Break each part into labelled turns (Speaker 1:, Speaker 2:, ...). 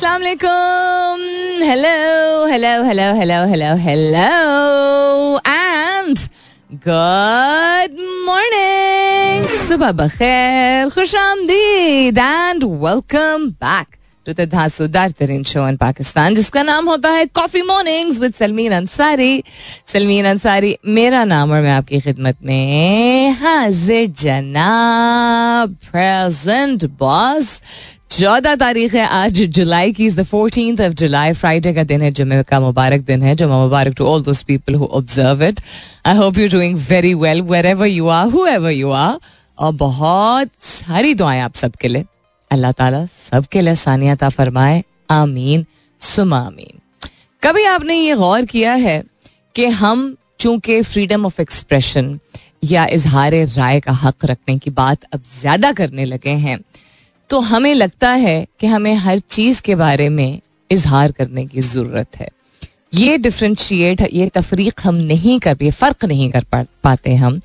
Speaker 1: अस्सलाम वालेकुम hello hello hello hello hello hello and good morning सुबह बखैर खुश आमदीद and welcome back to the Tareen show in Pakistan जिसका नाम होता है coffee mornings with Salmeen Ansari Salmeen Ansari मेरा नाम और मैं आपकी खिदमत में हाजिर जनाब प्रेजेंट बॉस चौदह तारीख है आज जुलाई की the fourteen of July Friday का दिन है जुमे का मुबारक दिन है जुमा मुबारक to all those people who observe it I hope you doing very well wherever you are whoever you are और बहुत सारी दुआएँ आप सबके लिए। अल्लाह ताला सबके लिए सानियाता फरमाए। आमीन। सुमा आमीन। कभी आपने ये गौर किया है कि हम चूँकि फ्रीडम ऑफ़ एक्सप्रेशन या इजहार राय का हक रखने की बात अब ज़्यादा करने लगे हैं तो हमें लगता है कि हमें हर चीज़ के बारे में इजहार करने की ज़रूरत है। ये डिफ्रेंशिएट ये तफरीक हम नहीं कर ये फ़र्क नहीं कर पा, पाते हम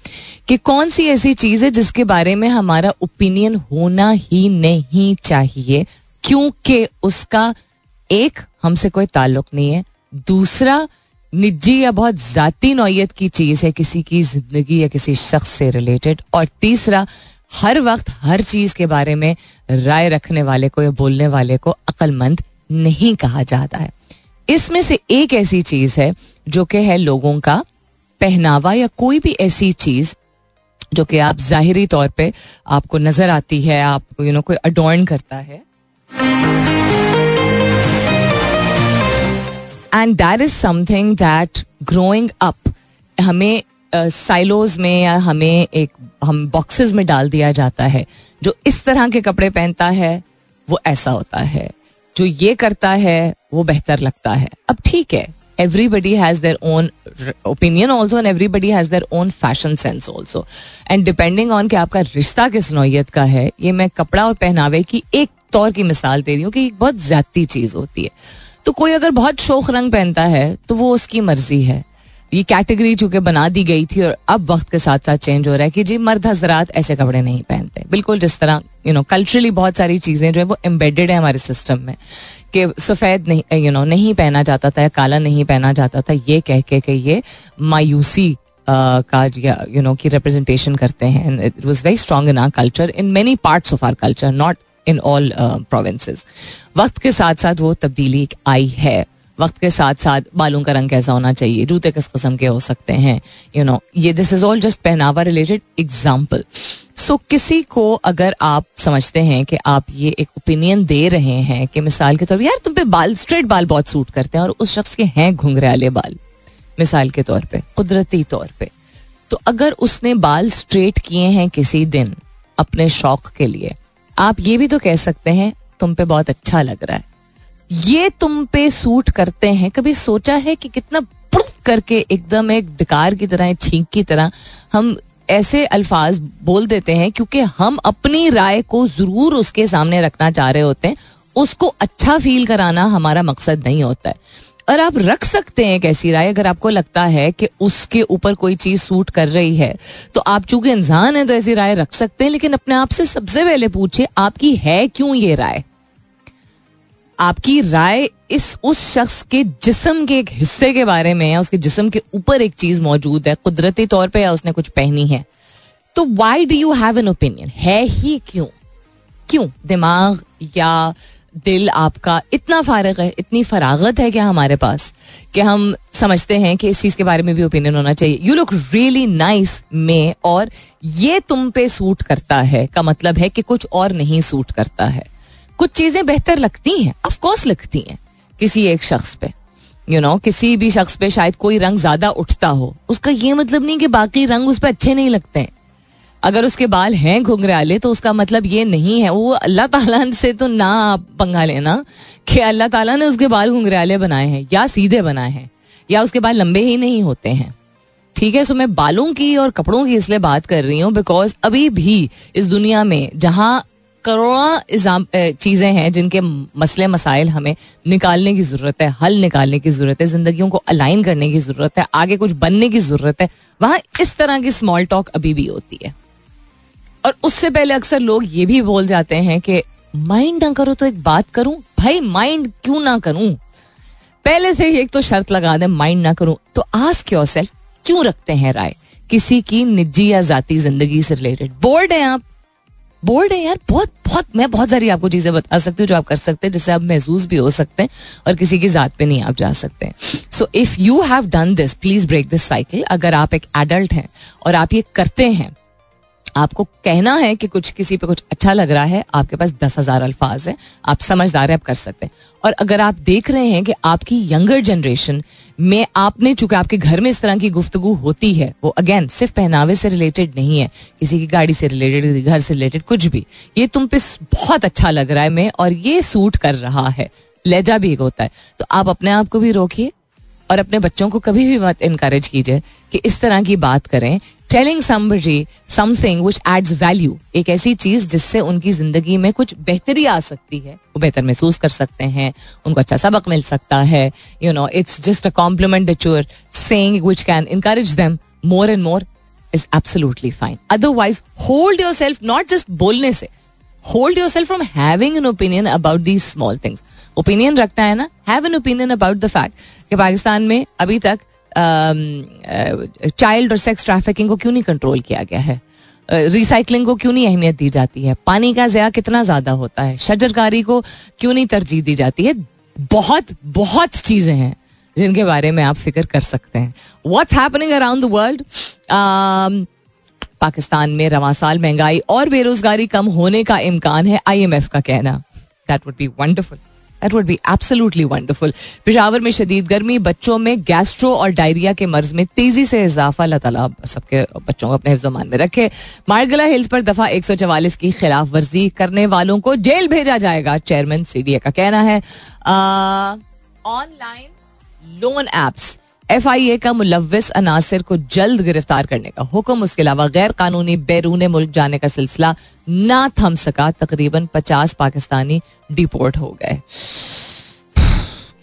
Speaker 1: कि कौन सी ऐसी चीज़ है जिसके बारे में हमारा ओपिनियन होना ही नहीं चाहिए क्योंकि उसका एक हमसे कोई ताल्लुक नहीं है दूसरा निजी या बहुत ज़ाती नौयत की चीज़ है किसी की ज़िंदगी या किसी शख्स से रिलेटेड और तीसरा हर वक्त हर चीज़ के बारे में राय रखने वाले को या बोलने वाले को अक्लमंद नहीं कहा जाता है। इसमें से एक ऐसी चीज़ है जो कि है लोगों का पहनावा या कोई भी ऐसी चीज़ जो कि आप जाहिरी तौर पे आपको नज़र आती है आप यू नो कोई अडोर्न करता है। And that is something that growing up हमें साइलोज uh, में या हमें एक हम बॉक्सेस में डाल दिया जाता है जो इस तरह के कपड़े पहनता है वो ऐसा होता है। जो ये करता है, वो बेहतर लगता है। अब ठीक है everybody has their own opinion also and everybody has their own fashion sense also and depending on कि आपका रिश्ता किस नोयत का है, ये मैं कपड़ा और पहनावे की एक तौर की मिसाल दे रही हूँ कि एक बहुत ज़्यादा चीज़ होती है। तो कोई अगर बहुत शोक रंग पहनता है तो वो उसकी मर्ज़ी है। ये कैटेगरी चूँकि बना दी गई थी और अब वक्त के साथ साथ चेंज हो रहा है कि जी, मर्द हजरात ऐसे कपड़े नहीं पहनते। बिल्कुल जिस तरह यू नो कल्चरली बहुत सारी चीज़ें जो है, वो एम्बेडेड है हमारे सिस्टम में कि सफ़ेद नहीं यू नो नहीं पहना जाता था या काला नहीं पहना जाता था, ये कह के कि ये मायूसी का यू नो की रिप्रेजेंटेशन करते हैं। It was very strong in our culture in many parts of our culture not in all provinces वक्त के साथ साथ वो तब्दीली आई है। वक्त के साथ साथ बालों का रंग कैसा होना चाहिए, जूते किस किस्म के हो सकते हैं यू नो ये दिस इज़ ऑल जस्ट पहनावा रिलेटेड एग्ज़ाम्पल सो किसी को अगर आप समझते हैं कि आप ये एक ओपिनियन दे रहे हैं कि मिसाल के तौर पर यार तुम पे बाल स्ट्रेट बाल बहुत सूट करते हैं और उस शख्स के हैं घुंघराले बाल, मिसाल के तौर पे, कुदरती तौर पे। तो अगर उसने बाल स्ट्रेट किए हैं किसी दिन अपने शौक के लिए, आप ये भी तो कह सकते हैं, तुम पे बहुत अच्छा लग रहा है। ये तुम पे सूट करते हैं। कभी सोचा है कि कितना करके एकदम एक डिकार की तरह, एक छींक की तरह हम ऐसे अल्फाज बोल देते हैं, क्योंकि हम अपनी राय को ज़रूर उसके सामने रखना चाह रहे होते हैं। उसको अच्छा फील कराना हमारा मकसद नहीं होता है। और आप रख सकते हैं एक ऐसी राय, अगर आपको लगता है कि उसके ऊपर कोई चीज़ सूट कर रही है तो आप चूँकि इंसान है तो ऐसी राय रख सकते हैं, लेकिन अपने आप से सबसे पहले पूछिए, आपकी है क्यों ये राय? आपकी राय इस, उस शख्स के जिस्म के एक हिस्से के बारे में या उसके जिस्म के ऊपर एक चीज़ मौजूद है, कुदरती तौर पे या उसने कुछ पहनी है। तो why do you have an opinion है ही क्यों? क्यों? दिमाग या दिल आपका इतना फारग है, इतनी फरागत है क्या हमारे पास? कि हम समझते हैं कि इस चीज़ के बारे में भी ओपिनियन होना चाहिए। यू लुक रियली नाइस में और ये तुम पे सूट करता है, का मतलब है कि कुछ और नहीं सूट करता है। कुछ चीज़ें बेहतर लगती हैं ऑफकोर्स लगती हैं किसी एक शख्स पे यू you नो know, किसी भी शख्स पे शायद कोई रंग ज़्यादा उठता हो उसका ये मतलब नहीं कि बाकी रंग उस पर अच्छे नहीं लगते हैं। अगर उसके बाल हैं घुंघराले तो उसका मतलब ये नहीं है वो अल्लाह ताला से तो ना पंगा लेना कि अल्लाह ताला ने उसके बाल घुंघराले बनाए हैं या सीधे बनाए हैं या उसके बाल लंबे ही नहीं होते हैं। ठीक है सो मैं बालों की और कपड़ों की इसलिए बात कर रही हूँ बिकॉज़ अभी भी इस दुनिया में जहाँ करोड़ा चीज़ें हैं जिनके मसले मसाइल हमें निकालने की ज़रूरत है, हल निकालने की ज़रूरत है, ज़िंदगियों को अलाइन करने की ज़रूरत है, आगे कुछ बनने की ज़रूरत है। वहाँ इस तरह की स्मॉल टॉक अभी भी होती है। और उससे पहले अक्सर लोग ये भी बोल जाते हैं कि, माइंड ना करो तो एक बात करूँ? भाई, माइंड क्यों ना करूँ? पहले से ही एक तो शर्त लगा दे, माइंड ना करूँ। तो आस्क योर सेल्फ क्यों रखते हैं राय? किसी की निजी या जाती ज़िंदगी से रिलेटेड बोर्ड है आप? बोर्ड है यार, बहुत बहुत, मैं बहुत सारी आपको चीज़ें बता सकती हूँ जो आप कर सकते हैं, जिससे आप महसूस भी हो सकते हैं और किसी की जात पे नहीं आप जा सकते so if you have done this please break this cycle अगर आप एक एडल्ट हैं और आप ये करते हैं आपको कहना है कि कुछ किसी पे कुछ अच्छा लग रहा है, आपके पास दस हज़ार अल्फाज है, आप समझदार है, आप कर सकते हैं। और अगर आप देख रहे हैं कि आपकी यंगर जनरेशन में आपने, चूँकि आपके घर में इस तरह की गुफ्तगु होती है, वो अगेन सिर्फ़ पहनावे से रिलेटेड नहीं है, किसी की गाड़ी से रिलेटेड घर से रिलेटेड कुछ भी, ये तुम पे बहुत अच्छा लग रहा है, मैं और ये सूट कर रहा है। लहजा भी एक होता है। तो आप अपने आप को भी रोकिए। और अपने बच्चों को कभी भी मत इनकरेज कीजिए कि इस तरह की बात करें। Telling somebody something which adds value एक ऐसी चीज़ जिससे उनकी ज़िंदगी में कुछ बेहतरी आ सकती है, वो बेहतर महसूस कर सकते हैं, उनको अच्छा सबक मिल सकता है। You know it's just a compliment that saying which can encourage them more and more is absolutely fine otherwise hold yourself not just बोलने से hold yourself from having an opinion about these small things opinion रखना है ना? Have an opinion about the fact कि पाकिस्तान में अभी तक child और सेक्स ट्रैफिकिंग को क्यों नहीं कंट्रोल किया गया है? रिसाइकलिंग को क्यों नहीं अहमियत दी जाती है? पानी का जया कितना ज़्यादा होता है? शजरकारी को क्यों नहीं तरजीह दी जाती है? बहुत बहुत चीज़ें हैं जिनके बारे में आप फ़िक्र कर सकते हैं। What's happening around the world Pakistan में रवा साल महँगाई और बेरोजगारी कम होने का इम्कान है आईएमएफ का कहना। That would be wonderful that would be absolutely wonderful Peshawar में शदीद गर्मी, बच्चों में गैस्ट्रो और डायरिया के मर्ज में तेज़ी से इजाफा, अल्लाह ताला सबके बच्चों को अपने हिफ्जमान में रखे। मारगला हिल्स पर दफ़ा एक सौ चवालीस की खिलाफ वर्जी करने वालों को जेल भेजा जाएगा चेयरमैन सीडीए का कहना है। Online loan apps F I A का मुलविस अनासर को जल्द गिरफ़्तार करने का हुक्म। उसके अलावा गैर कानूनी बैरून मुल्क जाने का सिलसिला ना थम सका तकरीबन पचास पाकिस्तानी डिपोर्ट हो गए।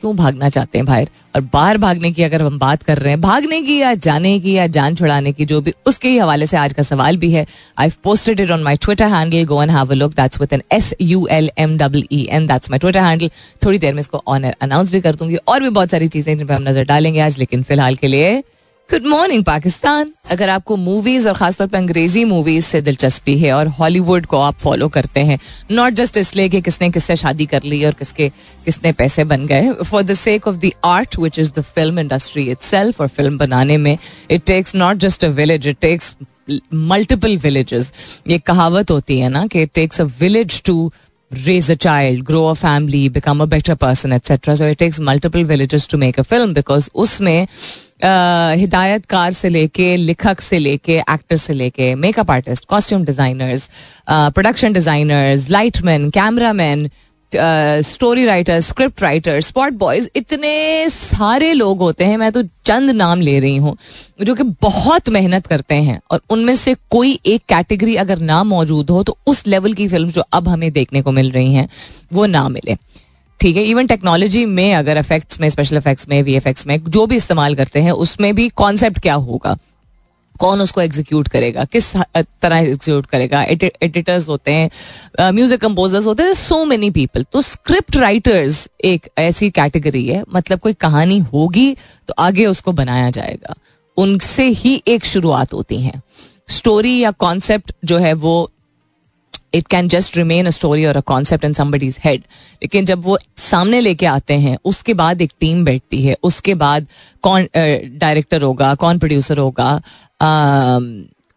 Speaker 1: क्यों भागना चाहते हैं बाहर? और बाहर भागने की अगर हम बात कर रहे हैं, भागने की या जाने की या जान छुड़ाने की, जो भी, उसके ही हवाले से आज का सवाल भी है। I posted it on my Twitter handle go and have a look that's with an S U L M double E N that's my Twitter handle थोड़ी देर में इसको ऑनर अनाउंस भी कर दूँगी। और भी बहुत सारी चीज़ें जिन पर हम नज़र डालेंगे आज, लेकिन फ़िलहाल के लिए गुड मॉर्निंग पाकिस्तान अगर आपको मूवीज़ और खासतौर पर अंग्रेज़ी मूवीज़ से दिलचस्पी है और हॉलीवुड को आप फॉलो करते हैं नॉट जस्ट इसलिए कि किसने किससे शादी कर ली और किसके किसने पैसे बन गए for the sake of the art which is the film industry it और फ़िल्म बनाने में it takes not just a village it takes multiple villages ये कहावत होती है ना कि it takes a village to raise a child, grow a family, become a better person, etc. So it takes multiple villages to make a film because उसमें हिदायतकार से लेके, लिखक से लेके, एक्टर से लेके makeup artist costume designers production designers lightman cameraman story writer script writer spot boys इतने सारे लोग होते हैं, मैं तो चंद नाम ले रही हूँ, जो कि बहुत मेहनत करते हैं, और उनमें से कोई एक कैटेगरी अगर ना मौजूद हो तो उस लेवल की फ़िल्म जो अब हमें देखने को मिल रही हैं, वो ना मिले। ठीक है इवन टेक्नोलॉजी में अगर इफेक्ट्स में स्पेशल इफेक्ट्स में वीएफएक्स में, जो भी इस्तेमाल करते हैं, उसमें भी कॉन्सेप्ट क्या होगा? कौन उसको एग्जीक्यूट करेगा? किस तरह एग्जीक्यूट करेगा? एडिटर्स होते हैं म्यूज़िक कंपोजर्स होते हैं सो मेनी पीपल तो स्क्रिप्ट राइटर्स एक ऐसी कैटेगरी है मतलब कोई कहानी होगी तो आगे उसको बनाया जाएगा। उनसे ही एक शुरुआत होती है। स्टोरी या कॉन्सेप्ट जो है वो it can just remain a story और a concept in somebody's head लेकिन जब वो सामने लेके आते हैं, उसके बाद एक टीम बैठती है, उसके बाद कौन डायरेक्टर होगा, कौन प्रोड्यूसर होगा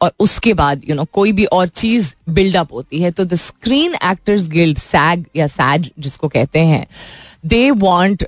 Speaker 1: और उसके बाद यू नो कोई भी और चीज़ बिल्डअप होती है तो the screen actors guild SAG या सैज जिसको कहते हैं they want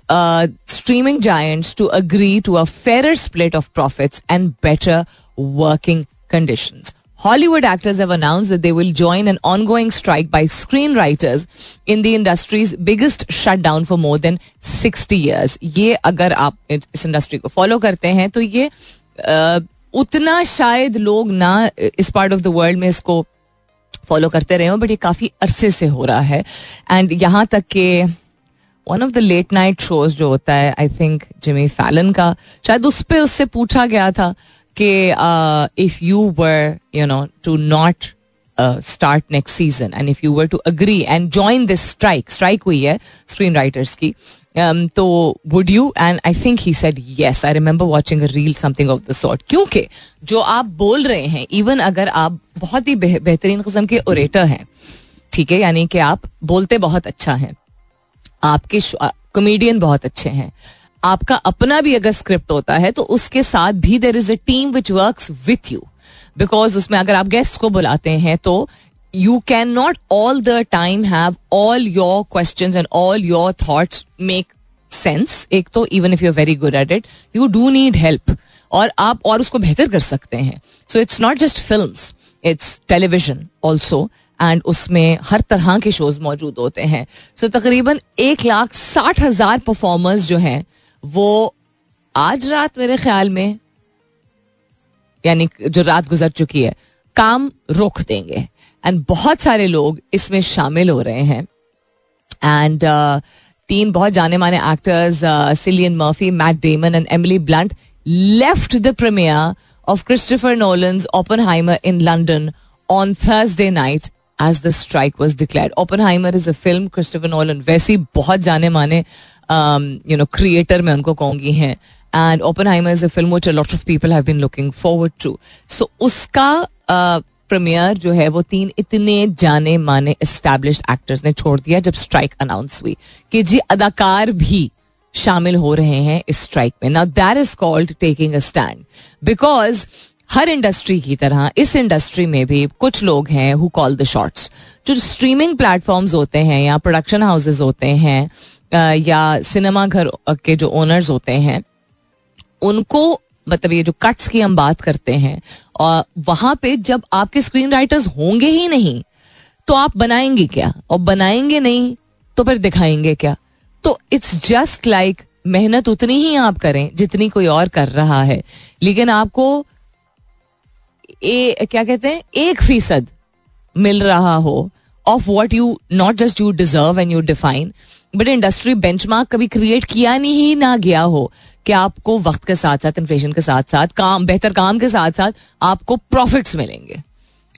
Speaker 1: streaming giants to agree to a fair split of profits and better working conditions. Hollywood actors have announced that they will join an ongoing strike by screenwriters in the industry's biggest shutdown for more than 60 years. ये अगर आप इस industry को follow करते हैं तो ये uh, उतना शायद लोग ना इस पार्ट ऑफ़ द वर्ल्ड में इसको फॉलो करते रहे हो बट ये काफ़ी अरसे से हो रहा है एंड यहाँ तक के one of the late night shows जो होता है आई थिंक जिमी फैलन का शायद उस पर उससे पूछा गया था कि if you were you know to not start next season and if you were to agree and join this strike strike हुई है स्क्रीन राइटर्स की um, तो would you and I think he said yes I remember watching reel something of the sort क्योंकि जो आप बोल रहे हैं इवन अगर आप बहुत ही बेहतरीन किस्म के ओरेटर हैं ठीक है यानी कि आप बोलते बहुत अच्छा हैं आपके कॉमेडियन बहुत अच्छे हैं आपका अपना भी अगर स्क्रिप्ट होता है तो उसके साथ भी there is a team which work with you because उसमें अगर आप गेस्ट को बुलाते हैं तो you can not all the time have all your question and all your thoughts make sense एक तो even if you are very good at it you do need help और आप और उसको बेहतर कर सकते हैं. So it's not just film it's television also and उसमें हर तरह के शोज़ मौजूद होते हैं. सो so, तकरीबन एक लाख साठ हज़ार परफॉर्मर्स जो हैं वो आज रात मेरे ख्याल में यानी जो रात गुजर चुकी है काम रोक देंगे। एंड बहुत सारे लोग इसमें शामिल हो रहे हैं। एंड uh, तीन बहुत जाने माने actors Cillian Murphy Matt Damon and Emily Blunt left the premiere of Christopher Nolan's Oppenheimer in London on Thursday night as the strike was declare Oppenheimer is a film Christopher Nolan वैसे बहुत जाने माने you know creator मैं उनको कहूँगी हैं. And Oppenheimer is a film which lot of people have been looking forward to so उसका uh, premiere जो है वो तीन इतने जाने माने एस्टेब्लिश एक्टर्स ने छोड़ दिया जब स्ट्राइक अनाउंस हुई कि जी अदाकार भी शामिल हो रहे हैं इस स्ट्राइक में. Now that is called taking a stand because her industry की तरह इस इंडस्ट्री में भी कुछ लोग हैं हु कॉल द शॉर्ट्स जो स्ट्रीमिंग प्लेटफॉर्म्स होते हैं या प्रोडक्शन हाउसेज होते हैं या सिनेमा घर के जो ओनर्स होते हैं उनको मतलब ये जो कट्स की हम बात करते हैं और वहाँ पे जब आपके स्क्रीन राइटर्स होंगे ही नहीं तो आप बनाएँगे क्या? और बनाएँगे नहीं तो फिर दिखाएँगे क्या? तो इट्स जस्ट लाइक मेहनत उतनी ही आप करें जितनी कोई और कर रहा है। लेकिन आपको ए, क्या कहते हैं एक फ़ीसद मिल रहा हो of what you not just you deserve and you define but industry benchmark कभी क्रिएट किया नहीं ना गया हो, कि आपको वक्त के साथ साथ इन्फ्लेशन के साथ साथ काम, बेहतर काम के साथ साथ आपको प्रॉफिट्स मिलेंगे।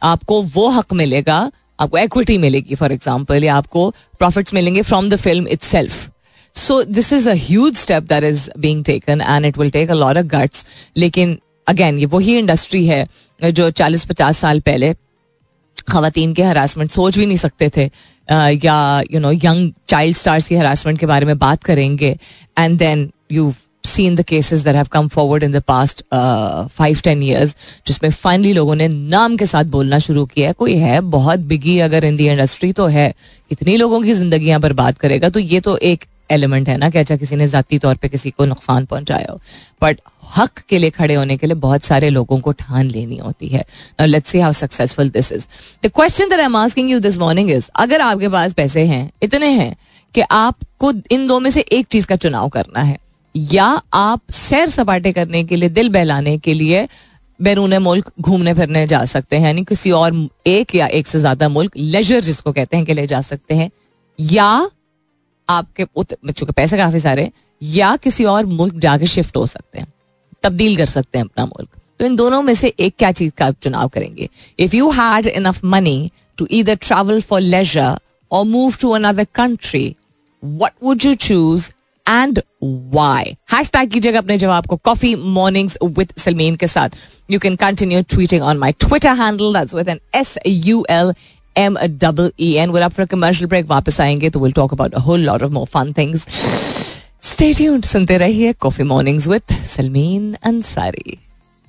Speaker 1: आपको वो हक मिलेगा, आपको एक्विटी मिलेगी फॉर एग्ज़ाम्पल या आपको प्रॉफिट्स मिलेंगे from the film itself so this is a step that is being taken and it will take a lot of guts लेकिन अगेन ये वही इंडस्ट्री है जो चालीस पचास साल पहले, खातन के हरासमेंट सोच भी नहीं सकते थे। या you know young child stars की हरासमेंट के बारे में बात करेंगे and then you seen the that have come forward in the past uh, five ten years जिसमें फाइनली लोगों ने नाम के साथ बोलना शुरू किया है। कोई है बहुत बिगी अगर इन दी इंडस्ट्री तो है इतनी लोगों की जिंदगियाँ बर्बाद करेगा तो ये तो एक एलिमेंट है ना कि अच्छा किसी ने जाती तौर पे किसी को नुकसान पहुँचाया हो। बट हक के लिए खड़े होने के लिए बहुत सारे लोगों को ठान लेनी होती है। Let's see how successful this is the question that I am asking you this morning is अगर आपके पास पैसे हैं, इतने हैं, कि आपको इन दो में से एक चीज़ का चुनाव करना है, या आप सैर सपाटे करने के लिए, दिल बहलाने के लिए बैरून मुल्क घूमने फिरने जा सकते हैं, यानी किसी और एक या एक से ज़्यादा मुल्क लेजर जिसको कहते हैं, के लिए जा सकते हैं, या आपके चूँकि पैसे काफ़ी सारे, या किसी और मुल्क जाके शिफ्ट हो सकते हैं। तब्दील कर सकते हैं अपना मुल्क। तो इन दोनों में से एक क्या चीज़ का चुनाव करेंगे? If you had enough money to either travel for leisure or move to another country what would you choose and why hashtag कीजिएगा अपने जवाब को कॉफ़ी मॉर्निंग्स विद सलमीन के साथ। You can continue tweeting on my Twitter handle with an S U L M double E N वो after commercial break वापस आएँगे तो will talk about a whole lot of more fun things stay tuned सुनते रहिए coffee mornings with Salmeen Ansari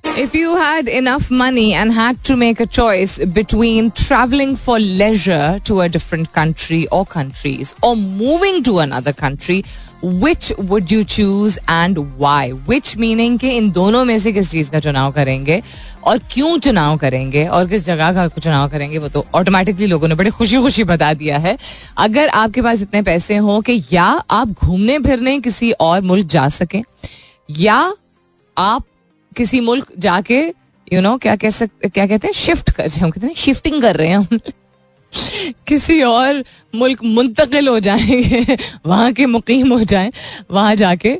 Speaker 1: If you had enough money and had to make a choice between traveling for leisure to a different country or countries or moving to another country, which would you choose and why which meaning के इन दोनों में से किस चीज़ का चुनाव करेंगे और क्यों चुनाव करेंगे और किस जगह का चुनाव करेंगे वो तो ऑटोमेटिकली लोगों ने बड़े खुशी खुशी बता दिया है। अगर आपके पास इतने पैसे हो कि या आप घूमने फिरने किसी और मुल्क जा सके या आप किसी मुल्क जाके यू you नो know, क्या कह सकते क्या कहते हैं? शिफ्ट कर जाए कहते हैं शिफ्टिंग कर रहे हैं हम। किसी और मुल्क मुंतकिल हो जाएँगे, वहाँ के मुकीम हो जाए, वहाँ जाके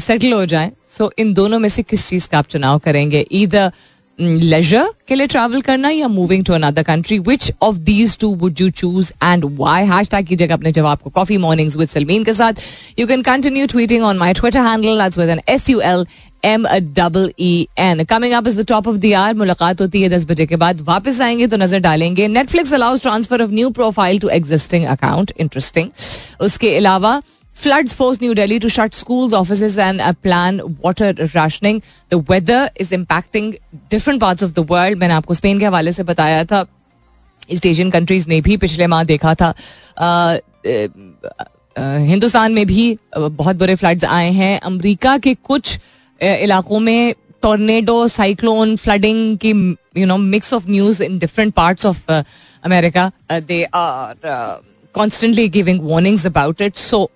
Speaker 1: सेटल हो जाए। सो इन दोनों में से किस चीज़ का आप चुनाव करेंगे? ईदर लेजर के लिए ट्रैवल करना या moving to another country which of these two would you choose and why hashtag कीजिएगा अपने जवाब को। कॉफ़ी मॉर्निंग्स विद सलमीन के साथ। You can continue tweeting on my Twitter handle that's with an S U L M double E N coming up is the top of the hour मुलाकात होती है दस बजे के बाद। वापस आएँगे तो नज़र डालेंगे। Netflix allows transfer of new profile to existing account interesting उसके अलावा Floods force New Delhi to shut schools, offices, and uh, plan water rationing. The weather is impacting different parts of the. मैंने आपको Spain के हवाले से बताया था। East Asian countries ने भी पिछले माह देखा था। हिंदुस्तान में भी बहुत बुरे फ्लड्स आए हैं। अमेरिका के कुछ इलाकों में टोर्नेडो साइक्लोन फ्लडिंग की you know mix of news in different parts of America they are constantly giving warnings about it so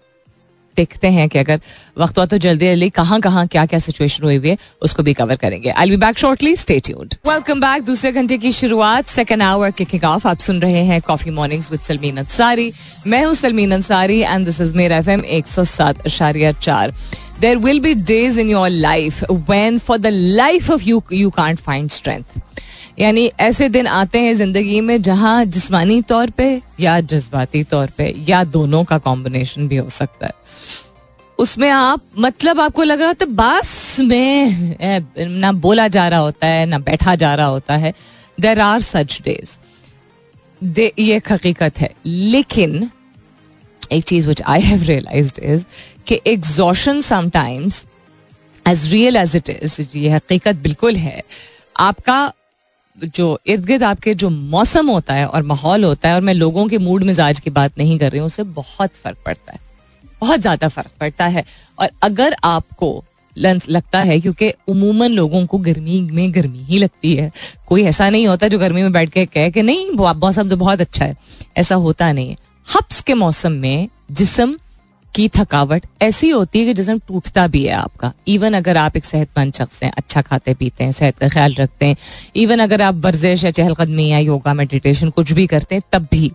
Speaker 1: देखते हैं कि अगर वक्त हुआ तो जल्दी जल्दी कहाँ कहाँ क्या क्या सिचुएशन हुई हुई है, उसको भी कवर करेंगे। I be back shortly stay tuned welcome back दूसरे घंटे की शुरुआत. सेकंड आवर किकिंग ऑफ़ आप सुन रहे हैं coffee mornings with Salmeen Ansari मैं हूँ Salmeen Ansari and this is मेरा एफ़ एम एक सौ सात अशारिया चार. There will be days in your life when for the life of you you can't find strength यानी ऐसे दिन आते हैं ज़िंदगी में जहाँ जिस्मानी तौर पे या जज्बाती तौर पे या दोनों का कॉम्बिनेशन भी हो सकता है। उसमें आप मतलब आपको लग रहा होता है, बस में ना बोला जा रहा होता है, ना बैठा जा रहा होता है। देर आर सच डेज़ ये हकीकत है। लेकिन एक चीज़ which I have realise is कि exhaustion sometimes as real as it is ये हकीकत बिल्कुल है, आपका जो इर्द गिर्द आपके जो मौसम होता है और माहौल होता है और मैं लोगों के मूड मिजाज की बात नहीं कर रही हूँ, उससे बहुत फ़र्क पड़ता है, बहुत ज़्यादा फ़र्क पड़ता है। और अगर आपको लगता है, क्योंकि उमूमन लोगों को गर्मी में गर्मी ही लगती है, कोई ऐसा नहीं होता जो गर्मी में बैठ के कहे कि नहीं, मौसम तो बहुत अच्छा है, ऐसा होता नहीं है। हब्स के मौसम में जिसम की थकावट ऐसी होती है कि जिसम टूटता भी है आपका। इवन अगर आप एक सेहतमंद शख्स हैं अच्छा खाते पीते हैं, सेहत का ख्याल रखते हैं इवन अगर आप वर्जिश या चहलकदमी या योगा मेडिटेशन कुछ भी करते हैं, तब भी।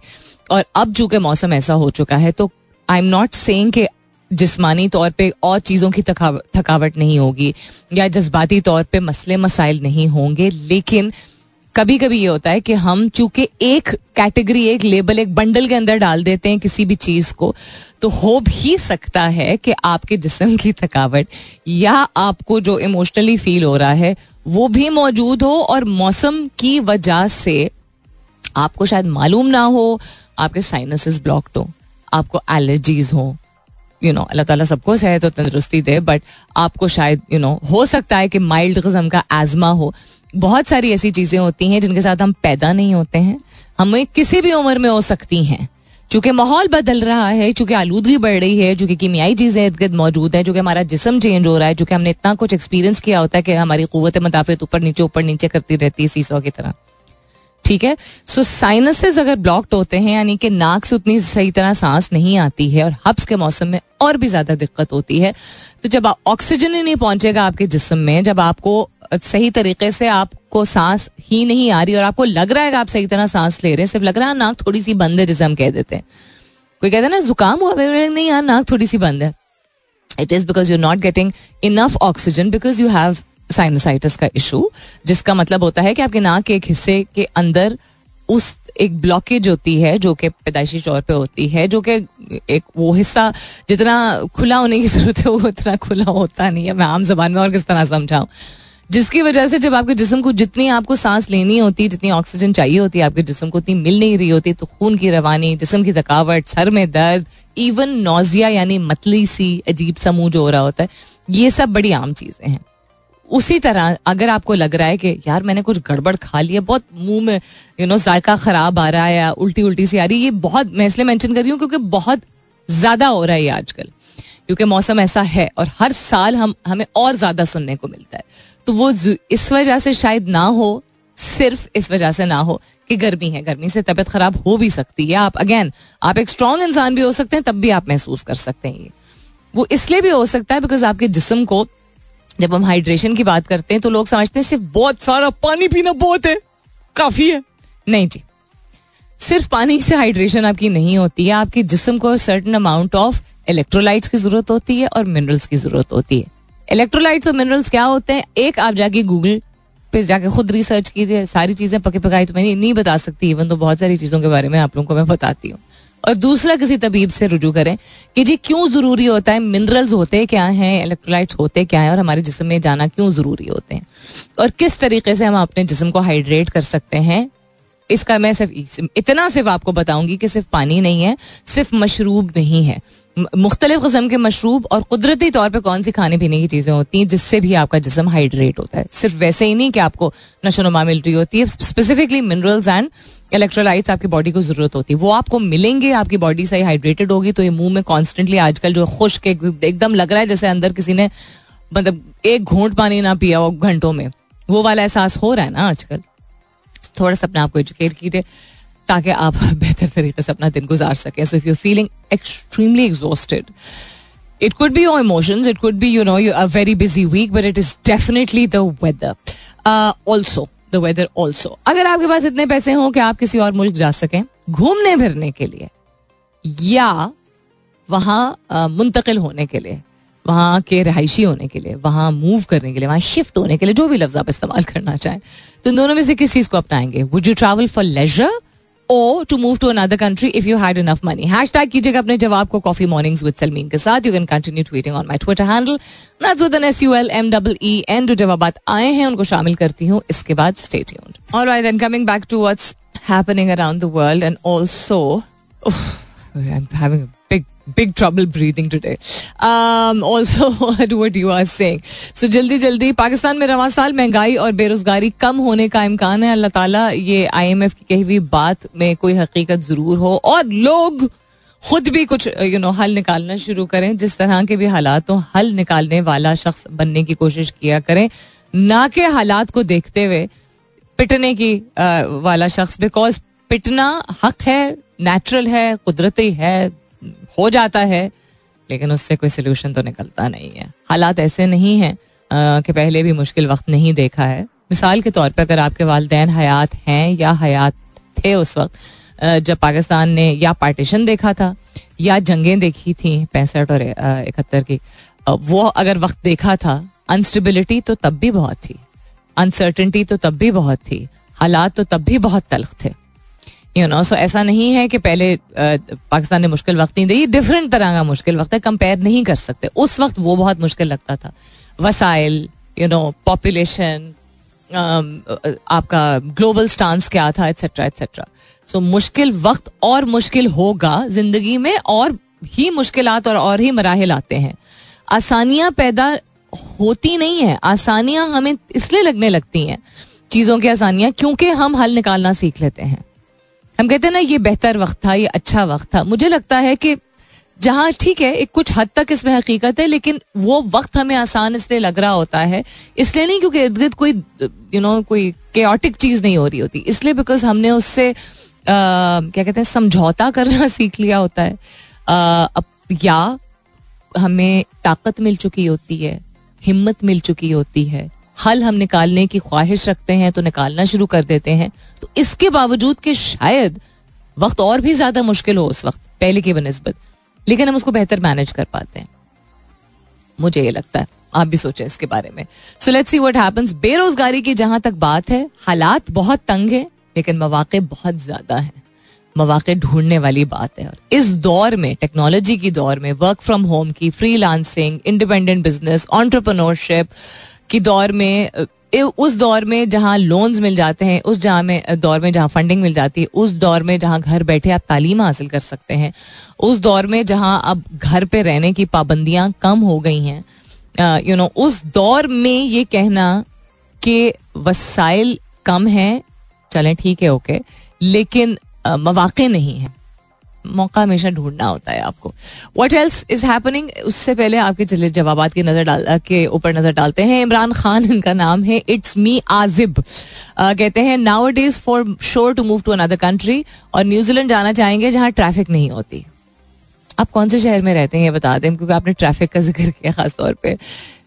Speaker 1: और अब चूँकि मौसम ऐसा हो चुका है तो आई एम नॉट सेइंग कि जिस्मानी तौर पे और चीज़ों की थकावट नहीं होगी या जज्बाती तौर पे मसले मसाइल नहीं होंगे, लेकिन कभी कभी ये होता है कि हम चूँकि एक कैटेगरी एक लेबल एक बंडल के अंदर डाल देते हैं किसी भी चीज़ को तो हो भी सकता है कि आपके जिसम की थकावट या आपको जो इमोशनली फील हो रहा है वो भी मौजूद हो और मौसम की वजह से आपको शायद मालूम ना हो आपके साइनसेस ब्लॉक्ड हो आपको एलर्जीज हो यू नो अल्लाह ताला सबको सहे तो तंदुरुस्ती दे बट आपको शायद यू you नो know, हो सकता है कि माइल्ड किस्म का एजमा हो। बहुत सारी ऐसी चीज़ें होती हैं जिनके साथ हम पैदा नहीं होते हैं। हमें किसी भी उम्र में हो सकती हैं। चूँकि माहौल बदल रहा है, चूँकि आलूदगी बढ़ रही है, चूँकि कीमियाई चीज़ें इर्द गिर्द मौजूद है, चूँकि हमारा जिसम चेंज हो रहा है, चूँकि हमने इतना कुछ एक्सपीरियंस किया होता है कि हमारी कुत मुदाफित ऊपर नीचे ऊपर नीचे करती रहती है सीसो की तरह। ठीक है? सो साइनसेस अगर ब्लॉक्ड होते हैं, यानी कि नाक से उतनी सही तरह सांस नहीं आती है और हब्स के मौसम में और भी ज़्यादा दिक्कत होती है तो जब ऑक्सीजन ही नहीं पहुंचेगा आपके जिसम में, जब आपको सही तरीके से आपको सांस ही नहीं आ रही और आपको लग रहा है कि आप सही तरह सांस ले रहे हैं, सिर्फ़ लग रहा है नाक थोड़ी सी बंद है, जिसे हम कह देते हैं। कोई कहता है ना, जुकाम हुआ? नहीं यार, नाक थोड़ी सी बंद है। It is because you not getting enough oxygen because you have sinusitis का इशू जिसका मतलब होता है कि आपके नाक के एक हिस्से के अंदर उस एक ब्लॉकेज होती है, जो कि पैदाइशी तौर पे होती है, जो कि एक वो हिस्सा जितना खुला होने की ज़रूरत है, वो उतना खुला होता नहीं है। मैं आम जबान में और किस तरह समझाऊं? जिसकी वजह से जब आपके जिसम को जितनी आपको सांस लेनी होती है जितनी ऑक्सीजन चाहिए होती है आपके जिसम को उतनी मिल नहीं रही होती तो खून की रवानी, जिसम की थकावट, सर में दर्द इवन नोजिया यानी मतली सी, अजीब सा मुँह जो हो रहा होता है, ये सब बड़ी आम चीज़ें हैं। उसी तरह अगर आपको लग रहा है कि यार मैंने कुछ गड़बड़ खा लिया, बहुत मुँह में यू नो जायका खराब आ रहा है या उल्टी उल्टी सी आ रही है, ये बहुत, मैं इसलिए मेंशन कर रही हूँ क्योंकि बहुत ज़्यादा हो रहा है ये आजकल। क्योंकि मौसम ऐसा है और हर साल हम, हमें और ज़्यादा सुनने को मिलता है। तो वो इस वजह से शायद ना हो, सिर्फ़ इस वजह से ना हो कि गर्मी है। गर्मी से तबीयत खराब हो भी सकती है। आप अगेन आप एक स्ट्रॉन्ग इंसान भी हो सकते हैं, तब भी आप महसूस कर सकते हैं ये। वो इसलिए भी हो सकता है बिकॉज़ आपके जिसम को, जब हम हाइड्रेशन की बात करते हैं तो लोग समझते हैं, सिर्फ़ बहुत सारा पानी पीना बहुत है, काफ़ी है। नहीं जी। सिर्फ़ पानी से हाइड्रेशन आपकी नहीं होती है, आपके जिसम को सर्टन अमाउंट ऑफ़ इलेक्ट्रोलाइट्स की ज़रूरत होती है और मिनरल्स की ज़रूरत होती है। इलेक्ट्रोलाइट्स और मिनरल्स क्या होते हैं? एक आप जाके गूगल पे जाके खुद रिसर्च कीजिए, सारी चीज़ें पके पकाई तो मैं नहीं बता सकती इवन तो बहुत सारी चीज़ों के बारे में आप लोगों को मैं बताती हूँ। और दूसरा किसी तबीब से रुजू करें कि जी क्यों ज़रूरी होता है मिनरल्स होते क्या हैं इलेक्ट्रोलाइट्स होते क्या हैं और हमारे जिसम में जाना क्यों ज़रूरी होते हैं? और किस तरीके से हम अपने जिसम को हाइड्रेट कर सकते हैं? इसका मैं सिर्फ़ इतना सिर्फ़ आपको बताऊँगी कि सिर्फ़ पानी नहीं है, सिर्फ़ मशरूब नहीं है। मुख्तलिफ़ कस्म के मशरूब और कुदरती तौर पर कौन सी खाने पीने की चीज़ें होती हैं, जिससे भी आपका जिसम हाइड्रेट होता है? सिर्फ़ वैसे ही नहीं कि आपको नशोनुमा मिल रही होती है स्पेसिफिकली मिनरल्स एंड इलेक्ट्रोलाइट्स आपकी बॉडी को ज़रूरत होती है। वो आपको मिलेंगे, आपकी बॉडी सही हाइड्रेटेड होगी तो ये मुँह में कॉन्स्टेंटली आजकल जो खुश्क एकदम लग रहा है, जैसे अंदर किसी ने मतलब एक घूंट पानी ना पिया हो घंटों में। वो वाला एहसास हो रहा है ना आजकल? थोड़ा सा अपने आप को एजुकेट कीजिए। ताकि आप बेहतर तरीके से अपना दिन गुजार सकें। So if you feeling extremely exhausted it could be your emotions it could be you know you a busy week but it is definitely the weather. Uh, also the weather also अगर आपके पास इतने पैसे हों कि आप किसी और मुल्क जा सकें घूमने फिरने के लिए या वहाँ मुंतकिल होने के लिए वहाँ के रहायशी होने के लिए वहाँ मूव करने के लिए वहाँ शिफ्ट होने के लिए जो भी लफ्ज आप इस्तेमाल करना चाहें तो इन दोनों में से किस चीज़ को अपनाएँगे? Would you travel for leisure or to move to another country if you had enough money. Hashtag कीजिएगा अपने जवाब को Coffee Mornings with Salmeen के साथ. You can continue tweeting on my Twitter handle. That's with an S U L M W E N. जो जवाबात आए हैं उनको शामिल करती हूँ इसके बाद stay tuned. All right, then coming back to what's happening around the world and also, oh, I'm having trouble breathing. Um, also, what you are saying. So जल्दी जल्दी पाकिस्तान में रवा साल महँगाई और बेरोजगारी कम होने का इम्कान है अल्लाह ताला ये आईएमएफ की कही हुई बात में कोई हकीकत ज़रूर हो और लोग खुद भी कुछ यू नो हल निकालना शुरू करें जिस तरह के भी हालात हो हल निकालने वाला शख्स बनने की कोशिश किया करें ना के हालात को देखते हुए पिटने की आ, वाला शख्स बिकॉज़ पिटना हक है नेचुरल है कुदरती है हो जाता है, लेकिन उससे कोई सोल्यूशन तो निकलता नहीं है। हालात ऐसे नहीं हैं कि पहले भी मुश्किल वक्त नहीं देखा है। मिसाल के तौर पर अगर आपके वालदेन हयात हैं या हयात थे उस वक्त जब पाकिस्तान ने या पार्टीशन देखा था, या जंगें देखी थी, पैंसठ और इकहत्तर की वो अगर वक्त देखा था अनस्टेबिलिटी तो तब भी बहुत थी। अनसर्टनटी तो तब भी बहुत थी। हालात तो तब भी बहुत तलख थे। यू नो सो ऐसा नहीं है कि पहले पाकिस्तान ने मुश्किल वक्त नहीं दी। डिफरेंट तरह का मुश्किल वक्त है कंपेयर नहीं कर सकते। उस वक्त वो बहुत मुश्किल लगता था। वसाइल यू नो पॉपुलेशन आपका ग्लोबल स्टांस क्या था एट्सेट्रा एट्सेट्रा सो मुश्किल वक्त और मुश्किल होगा, ज़िंदगी में और ही मुश्किल और और ही मराहल आते हैं। आसानियाँ पैदा होती नहीं है। आसानियाँ हमें इसलिए लगने लगती हैं, चीज़ों की आसानियाँ, क्योंकि हम हल निकालना सीख लेते हैं। हम कहते हैं ना ये बेहतर वक्त था ये अच्छा वक्त था। मुझे लगता है कि जहाँ ठीक है एक कुछ हद तक इसमें हकीकत है लेकिन वो वक्त हमें आसान इसलिए लग रहा होता है इसलिए नहीं क्योंकि इर्द गिर्द कोई यू नो कोई केटिक चीज़ नहीं हो रही होती। इसलिए बिकॉज़ हमने उससे आ, क्या कहते हैं समझौता करना सीख लिया होता है। आ, या हमें ताकत मिल चुकी होती है हिम्मत मिल चुकी होती है। हल हम निकालने की ख्वाहिश रखते हैं तो निकालना शुरू कर देते हैं। तो इसके बावजूद कि शायद वक्त और भी ज़्यादा मुश्किल हो उस वक्त, पहले की बनस्बत, लेकिन हम उसको बेहतर मैनेज कर पाते हैं। मुझे ये लगता है, आप भी सोचें इसके बारे में। So let's see what happens बेरोजगारी की जहाँ तक बात है, हालात बहुत तंग है, लेकिन मौाक़े बहुत ज़्यादा हैं। मौाक़े ढूँढने वाली बात है। और इस दौर में टेक्नोलॉजी की दौर में वर्क फ्रॉम होम की freelancing independent business entrepreneurship की दौर में उस दौर में जहाँ लोन्स मिल जाते हैं, उस जहाँ में दौर में जहाँ फंडिंग मिल जाती है, उस दौर में जहाँ घर बैठे आप तालीम हासिल कर सकते हैं, उस दौर में जहाँ अब घर पे रहने की पाबंदियाँ कम हो गई हैं यू नो उस दौर में ये कहना कि वसाइल कम हैं, चलें ठीक है, ओके, लेकिन मौाक़े नहीं हैं। मौका हमेशा ढूंढना होता है आपको। वट एल्स इज़ हैपनिंग उससे पहले आपके चले जवाब की नज़र डाल के ऊपर नज़र डालते हैं। इमरान खान, इनका नाम है इट्स मी आजिब कहते हैं now it is for sure to move to another country और न्यूजीलैंड जाना चाहेंगे जहाँ ट्रैफ़िक नहीं होती। आप कौन से शहर में रहते हैं ये बता दें, क्योंकि आपने ट्रैफ़िक का ज़िक्र किया खासतौर पर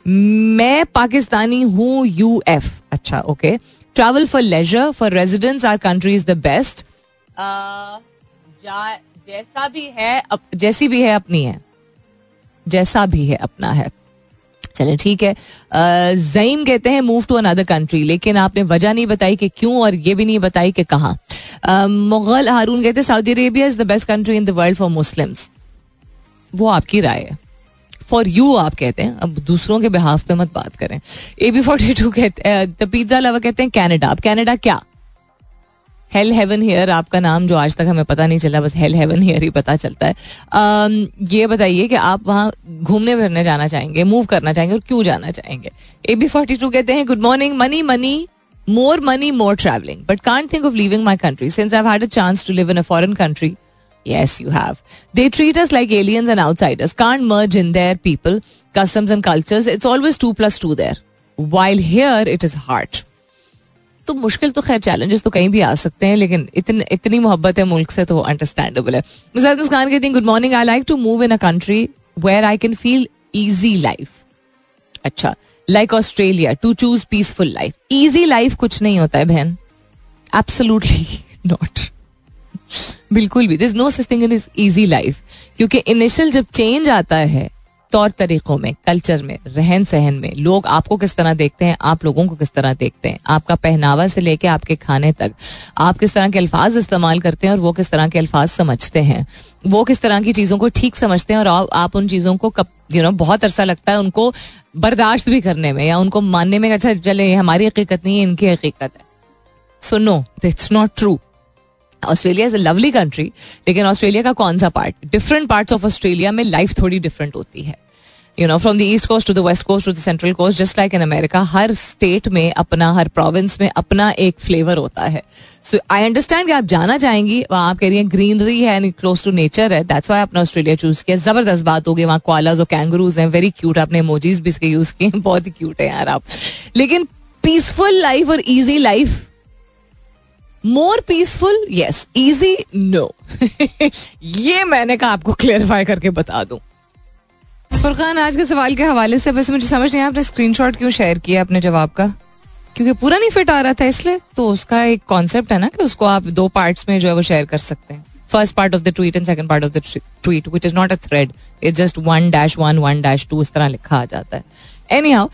Speaker 1: मैं पाकिस्तानी हूँ यू एफ़ अच्छा okay travel for leisure for residents our country is the best जैसा भी है अप, जैसी भी है अपनी है। जैसा भी है अपना है। चले ठीक है। जईम कहते हैं मूव टू अनदर कंट्री लेकिन आपने वजह नहीं बताई कि क्यों और ये भी नहीं बताई कि कहाँ। मुगल हारून कहते हैं Saudi Arabia is the best country in the world for Muslims वो आपकी राय है। फॉर यू आप कहते हैं अब दूसरों के बिहाफ पे मत बात करें। ए बी फोर्टी टू कहते हैं पिज्जा लवर कहते हैं कैनेडा अब कैनेडा क्या? हेल हेवन हेयर आपका नाम जो आज तक हमें पता नहीं चला बस हेल हेवन हेयर ही पता चलता है um, ये बताइए कि आप वहाँ घूमने फिरने जाना चाहेंगे मूव करना चाहेंगे और क्यों जाना चाहेंगे ए बी फोर्टी टू कहते हैं good morning money money more money more travelling but can't think of living my country since I had a chance to live in a foreign country Yes, you have. They treat us like aliens and outsiders. Can't merge in their people, customs and cultures. It's always two plus two there. While here it is hard. तो मुश्किल तो खैर challenges तो कहीं भी आ सकते हैं लेकिन इतन, इतनी मोहब्बत है मुल्क से तो अंडरस्टैंडेबल है। मुस्कान कहती good morning I like to move in a country where I can feel easy life अच्छा like Australia to choose peaceful life easy life कुछ नहीं होता है बहन। एब्सोल्युटली नॉट बिल्कुल भी। This no such in is easy life क्योंकि initial जब चेंज आता है तौर तरीकों में कल्चर में रहन सहन में, लोग आपको किस तरह देखते हैं, आप लोगों को किस तरह देखते हैं, आपका पहनावा से लेके आपके खाने तक, आप किस तरह के अल्फाज इस्तेमाल करते हैं और वो किस तरह के अल्फाज समझते हैं, वो किस तरह की चीज़ों को ठीक समझते हैं और आप उन चीज़ों को कब यू नो बहुत अरसा लगता है उनको बर्दाश्त भी करने में या उनको मानने में अच्छा चले हमारी हकीकत नहीं है, इनकी हकीकत है। So no it's not true Australia is a lovely country लेकिन ऑस्ट्रेलिया का कौन सा part different parts of Australia में लाइफ थोड़ी डिफरेंट होती है। You know from the east coast to the west coast to the central coast just like in America her state में, अपना, हर प्रोविंस में, अपना एक फ्लेवर होता है। सो आई अंडरस्टैंड कि आप जाना चाहेंगी, वहाँ आप कह रही हैं ग्रीनरी है एंड क्लोज टू नेचर है दैट्स वाई अपना ऑस्ट्रेलिया चूज़ किया। ज़बरदस्त बात होगी, वहाँ क्वालाज और कैंगरूज हैं वेरी क्यूट आपने मोजीज भी इसके यूज़ किए बहुत ही क्यूट है यार आप। लेकिन पीसफुल लाइफ और easy life more peaceful yes easy no ये मैंने कहा आपको क्लेरिफाई करके बता दूँ। फुरकान आज के सवाल के हवाले से बस मुझे समझ नहीं आपने स्क्रीनशॉट क्यों शेयर किया अपने जवाब का? क्योंकि पूरा नहीं फिट आ रहा था इसलिए तो उसका एक कॉन्सेप्ट है ना कि उसको आप दो पार्ट्स में जो है वो शेयर कर सकते हैं। First part of the tweet and second part of the tweet which is not a thread it just one dash one one dash two इस तरह लिखा आ जाता है। Anyhow,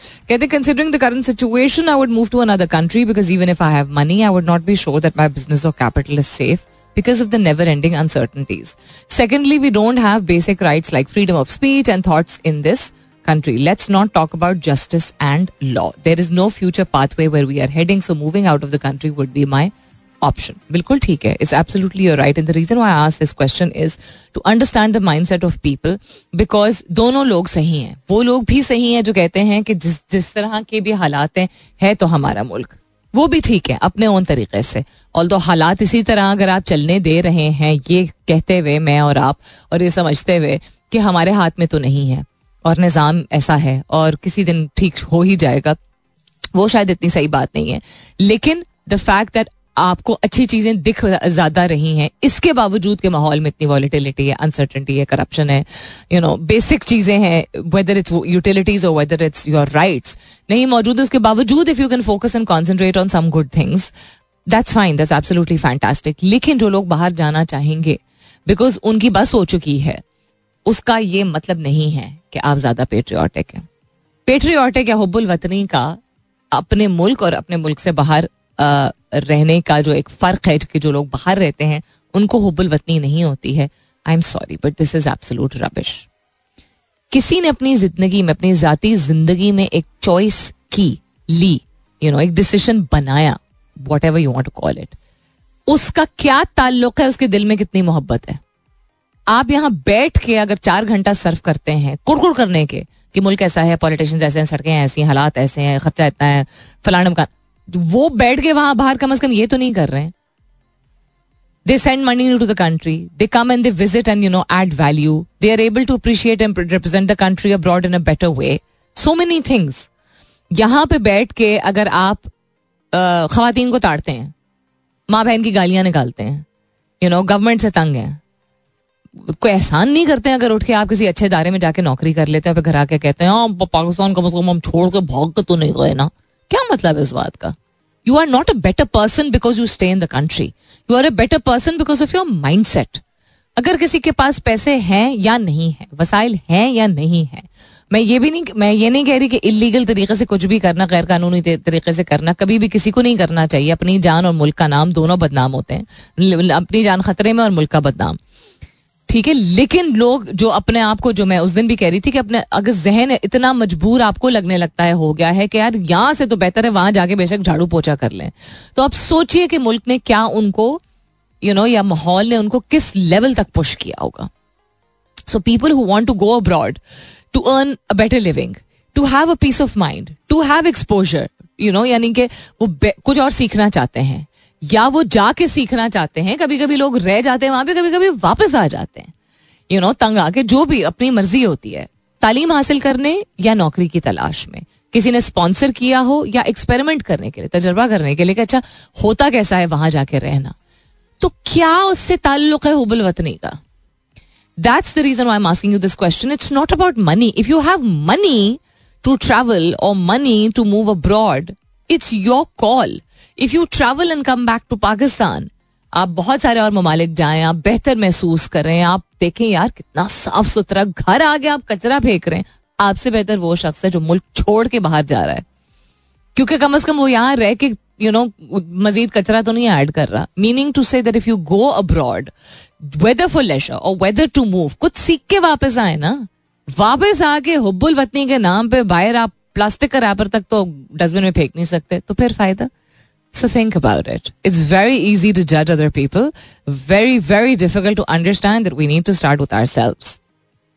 Speaker 1: considering the current situation, I would move to another country because even if I have money, I would not be sure that my business or capital is safe. because of the never ending uncertainties. Secondly, we don't have basic rights like freedom of speech and thoughts in this country. Let's not talk about justice and law. There is no future pathway where we are heading, so moving out of the country would be my option बिल्कुल ठीक है it's absolutely your right and the reason why I ask this question is to understand the mindset of people because दोनों लोग सही हैं वो लोग भी सही हैं जो कहते हैं कि जिस जिस तरह के भी हालात हैं है तो हमारा मुल्क वो भी ठीक है, अपने ओन तरीके से। और तो हालात इसी तरह अगर आप चलने दे रहे हैं, ये कहते हुए मैं और आप, और ये समझते हुए कि हमारे हाथ में तो नहीं है, और निज़ाम ऐसा है, और किसी दिन ठीक हो ही जाएगा, वो शायद इतनी सही बात नहीं है। लेकिन द फैक्ट दैट आपको अच्छी चीज़ें दिख ज़्यादा रही हैं। इसके बावजूद के माहौल में इतनी वॉलिटिलिटी है अनसर्टनटी है करप्शन है यू नो बेसिक चीज़ें हैं वेदर इट्स यूटिलिटीज और वेदर इट्स योर राइट्स नहीं मौजूद है, उसके बावजूद if you can focus and concentrate on some good things that's fine that's absolutely fantastic लेकिन जो लोग बाहर जाना चाहेंगे बिकॉज़ उनकी बस हो चुकी है, उसका ये मतलब नहीं है कि आप ज़्यादा पेट्रियाटिक हैं। पेट्रियाटिक या हुबुल वतनी का अपने मुल्क और अपने मुल्क से बाहर रहने का जो एक फ़र्क है कि जो लोग बाहर रहते हैं उनको हुबुल वतनी नहीं होती है। I am sorry but this is absolute rubbish किसी ने अपनी ज़िंदगी में अपनी जाती ज़िंदगी में एक चॉइस की ली यू you नो know, एक डिसीज़न बनाया whatever you want call it उसका क्या ताल्लुक है उसके दिल में कितनी मोहब्बत है? आप यहाँ बैठ के अगर चार घंटा सर्व करते हैं कुड़कुड़ करने के कि मुल्क ऐसा है पॉलिटिशियंस ऐसे हैं सड़कें ऐसी हालात ऐसे हैं खर्चा इतना है फलाना मकान वो बैठ के वहाँ बाहर कम अज कम ये तो नहीं कर रहे हैं। They send money to the country they come and they visit and you know add value they are able to appreciate and represent the country abroad in a better way so many things यहाँ पे बैठ के अगर आप खातन को ताड़ते हैं माँ बहन की गालियाँ निकालते हैं यू नो गवर्नमेंट से तंग है कोई एहसान नहीं करते हैं अगर उठ के आप किसी अच्छे इदारे में जाके नौकरी कर लेते हैं फिर घर आके कहते हैं हाँ, पाकिस्तान का मतलब हम छोड़ के भाग के तो नहीं गए ना। क्या मतलब इस बात का? You are not a better person because you stay in the country you are a better person because of your mindset अगर किसी के पास पैसे हैं या नहीं है, वसाइल हैं या नहीं है, मैं ये भी नहीं मैं ये नहीं कह रही कि इलीगल तरीके से कुछ भी करना गैर कानूनी तरीके से करना, कभी भी किसी को नहीं करना चाहिए। अपनी जान और मुल्क का नाम दोनों बदनाम होते हैं। अपनी जान खतरे में और मुल्क का बदनाम। ठीक है, लेकिन लोग जो अपने आप को, जो मैं उस दिन भी कह रही थी कि अपने, अगर जहन इतना मजबूर आपको लगने लगता है, हो गया है कि यार यहाँ से तो बेहतर है, वहाँ जाके बेशक झाड़ू पोछा कर लें। तो आप सोचिए कि मुल्क ने क्या उनको यू नो या माहौल ने उनको किस लेवल तक पुश किया होगा। So people who want to go abroad to earn a better living to have a peace of mind to have exposure you know यानी कि वो कुछ और सीखना चाहते हैं। या वो जाके सीखना चाहते हैं कभी कभी लोग रह जाते हैं वहाँ पे कभी कभी वापस आ जाते हैं। यू you नो know, तंग आके जो भी अपनी मर्ज़ी होती है तालीम हासिल करने या नौकरी की तलाश में। किसी ने स्पॉन्सर किया हो या एक्सपेरिमेंट करने के लिए तजर्बा करने के लिए कि अच्छा होता कैसा है वहाँ जाके रहना। तो क्या उससे ताल्लुक है हुबल वतनी का? That's the reason I am asking you this question it's not about money if you have money to travel और money to move abroad it's your call if you travel and come back to Pakistan आप बहुत सारे और ममालिक जाएँ, आप बेहतर महसूस करें आप देखें यार कितना साफ़ सुथरा घर आ गया, आप कचरा फेंक रहे हैं। आपसे बेहतर वो शख्स है जो मुल्क छोड़ के बाहर जा रहा है। क्योंकि कम अज कम वो यहाँ रह के यू नो मजीद कचरा तो नहीं ऐड कर रहा। Meaning to say that if you go abroad whether for leisure और वेदर टू मूव कुछ सीख के वापस आए ना? वापस आके हुब्बुल वतनी के नाम पे बाहर आप प्लास्टिक का रैपर तक तो डस्टबिन में फेंक नहीं सकते तो फिर फ़ायदा? So think about it. It's very easy to judge other people. Very, very difficult to understand that we need to start with ourselves.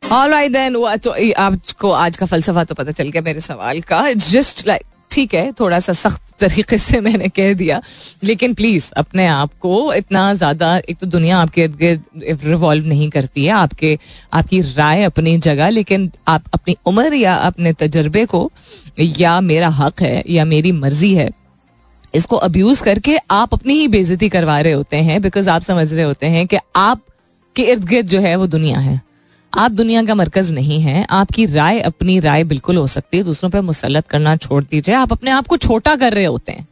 Speaker 1: All right then, तो आपको आज का फलसफा तो पता चल गया मेरे सवाल का जस्ट लाइक ठीक है थोड़ा सा सख्त तरीके से मैंने कह दिया लेकिन प्लीज़ अपने आप को इतना ज़्यादा एक तो दुनिया आपके इर्द गिर्द रिवॉल्व नहीं करती है आपके आपकी राय अपनी जगह लेकिन आप अपनी उम्र या अपने तजर्बे को या मेरा हक है या मेरी मर्ज़ी है इसको अब्यूज करके आप अपनी ही बेजती करवा रहे होते हैं बिकॉज़ आप समझ रहे होते हैं कि आप के इर्द गिर्द जो है वो दुनिया है। आप दुनिया का मरकज नहीं है, आपकी राय अपनी राय बिल्कुल हो सकती है, दूसरों पर मुसलत करना छोड़ दीजिए, आप अपने आप को छोटा कर रहे होते हैं।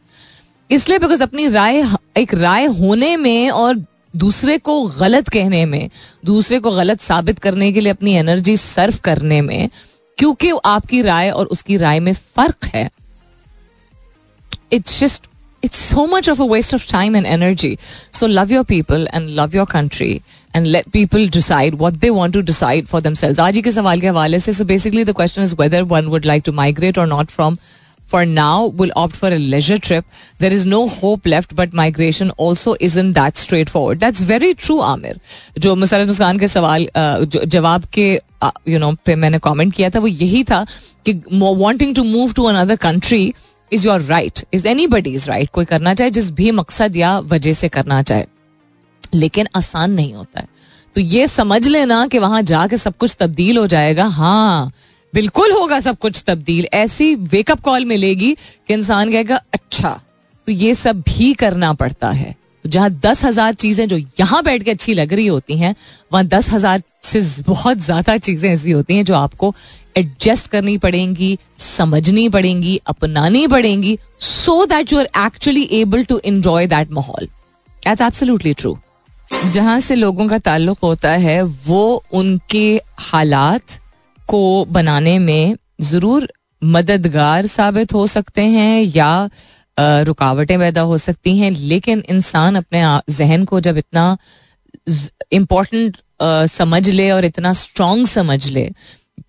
Speaker 1: इसलिए बिकॉज़ अपनी राय, एक राय होने में और दूसरे को गलत कहने में, दूसरे को गलत साबित करने के लिए अपनी एनर्जी सर्व करने में, क्योंकि आपकी राय और उसकी राय में फ़र्क है। It's just it's so much of a waste of time and energy. So love your people and love your country and let people decide what they want to decide for themselves. आज ही के सवाल के हवाले से so basically the question is whether one would like to migrate or not from for now will opt for a leisure trip. There is no hope left, but migration also isn't that straightforward. That's very true, Amir. जो मुसरत मुस्कान के सवाल जवाब के you know पे मैंने comment किया था वो यही था कि wanting to move to another country Is your right is anybody is right कोई करना चाहे, जिस भी मकसद या वजह से करना चाहे। लेकिन आसान नहीं होता है। तो ये समझ लेना कि वहाँ जाके सब कुछ तब्दील हो जाएगा। हाँ बिल्कुल होगा सब कुछ तब्दील। ऐसी वेकअप कॉल मिलेगी कि इंसान कहेगा अच्छा तो ये सब भी करना पड़ता है। तो जहाँ दस हज़ार चीज़ें जो यहाँ बैठ के अच्छी लग रही होती हैं, वहाँ दस हज़ार से बहुत ज़्यादा चीज़ें ऐसी होती हैं जो आपको एडजस्ट करनी पड़ेंगी, समझनी पड़ेंगी, अपनानी पड़ेंगी so that you are actually able to enjoy that माहौल। दैट्स एब्सोल्युटली ट्रू जहाँ से लोगों का ताल्लुक होता है, वो उनके हालात को बनाने में ज़रूर मददगार साबित हो सकते हैं या रुकावटें पैदा हो सकती हैं, लेकिन इंसान अपने जहन को जब इतना इम्पोर्टेंट समझ ले और इतना स्ट्रांग समझ ले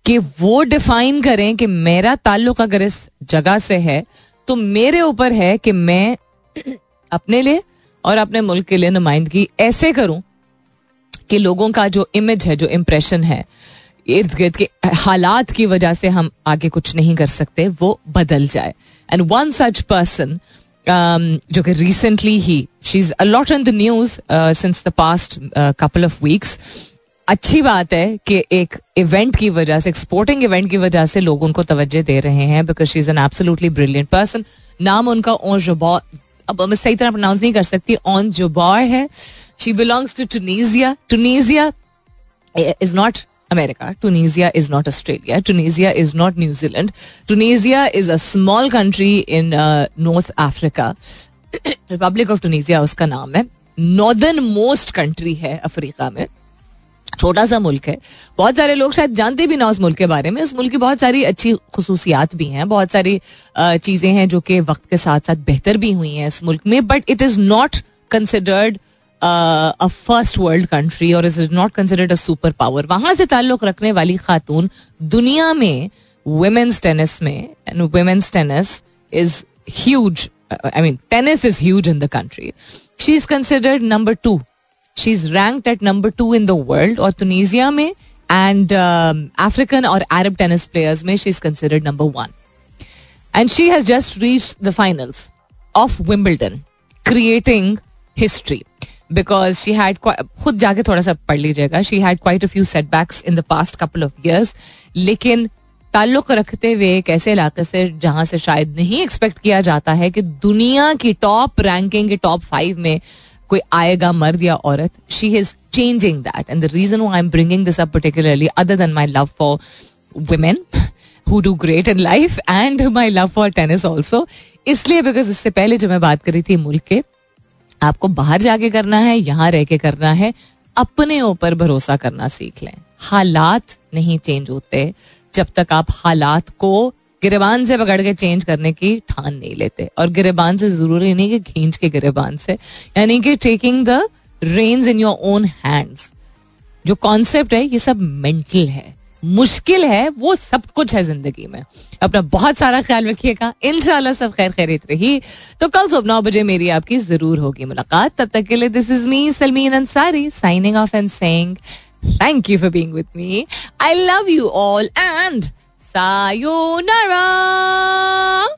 Speaker 1: कि वो डिफाइन करें कि मेरा ताल्लुक अगर इस जगह से है तो मेरे ऊपर है कि मैं अपने लिए और अपने मुल्क के लिए नुमाइंदगी ऐसे करूँ कि लोगों का जो इमेज है, जो इम्प्रेशन है, इर्द गिर्द के हालात की वजह से हम आगे कुछ नहीं कर सकते, वो बदल जाए। एंड वन सच पर्सन जो कि recently he she is a lot in the news since the past couple of weeks अच्छी बात है कि एक इवेंट की वजह से, एक स्पोर्टिंग इवेंट की वजह से लोग उनको तवज्जो दे रहे हैं because she is an absolutely brilliant person नाम उनका ओन जुबौर अब मैं सही तरह प्रोनाउंस नहीं कर सकती ऑन जुबौर है। She belongs to Tunisia Tunisia is not America Tunisia is not Australia Tunisia is not New Zealand Tunisia is a small country in North Africa Republic of Tunisia उसका नाम है। नॉर्दर्न मोस्ट कंट्री है अफ्रीका में। छोटा सा मुल्क है। बहुत सारे लोग शायद जानते भी ना उस मुल्क के बारे में। उस मुल्क की बहुत सारी अच्छी खसूसियात भी हैं। बहुत सारी चीज़ें हैं जो कि वक्त के साथ साथ बेहतर भी हुई हैं इस मुल्क में। But it is not considered a first world country और it is not considered a super power वहाँ से ताल्लुक रखने वाली खातून दुनिया में वुमेन्स टेनिस में and women's tennis is huge I mean tennis is huge in the country she is considered number two she is ranked at number two in the world और तुनिजिया में एंड अफ्रीकन और अरब tennis players में she is considered number one and she has just reach the finals of Wimbledon creating history because she had खुद जाके थोड़ा सा पढ़ लीजिएगा she had quite a few setbacks in the past couple of years लेकिन ताल्लुक रखते हुए एक ऐसे इलाके से जहाँ से शायद नहीं एक्सपेक्ट किया जाता है कि दुनिया की टॉप रैंकिंग के टॉप फाइव में कोई आएगा मर्द या औरत she is changing that and the reason I am bringing this up particularly other than my love for women who do great in life and my love for tennis also इसलिए because इससे पहले जो मैं बात करी थी मुल्क के, आपको बाहर जाके करना है, यहाँ रह के करना है, अपने ऊपर भरोसा करना सीख लें। हालात नहीं चेंज होते जब तक आप हालात को गिरबान से पकड़ के चेंज करने की ठान नहीं लेते। और गिरबान से ज़रूरी नहीं कि खींच के गिरबान से। यानी कि taking the reins in your own hands जो कॉन्सेप्ट है, ये सब मेंटल है। मुश्किल है, वो सब कुछ है ज़िंदगी में। अपना बहुत सारा ख्याल रखिएगा। इनशाला सब खैर खैरित रही। तो कल सुबह नौ बजे मेरी आपकी ज़रूर होगी मुलाकात। तब तक के लिए this is me Salmeen Ansari signing off and saying thank you for being with me I love you all and さようなら。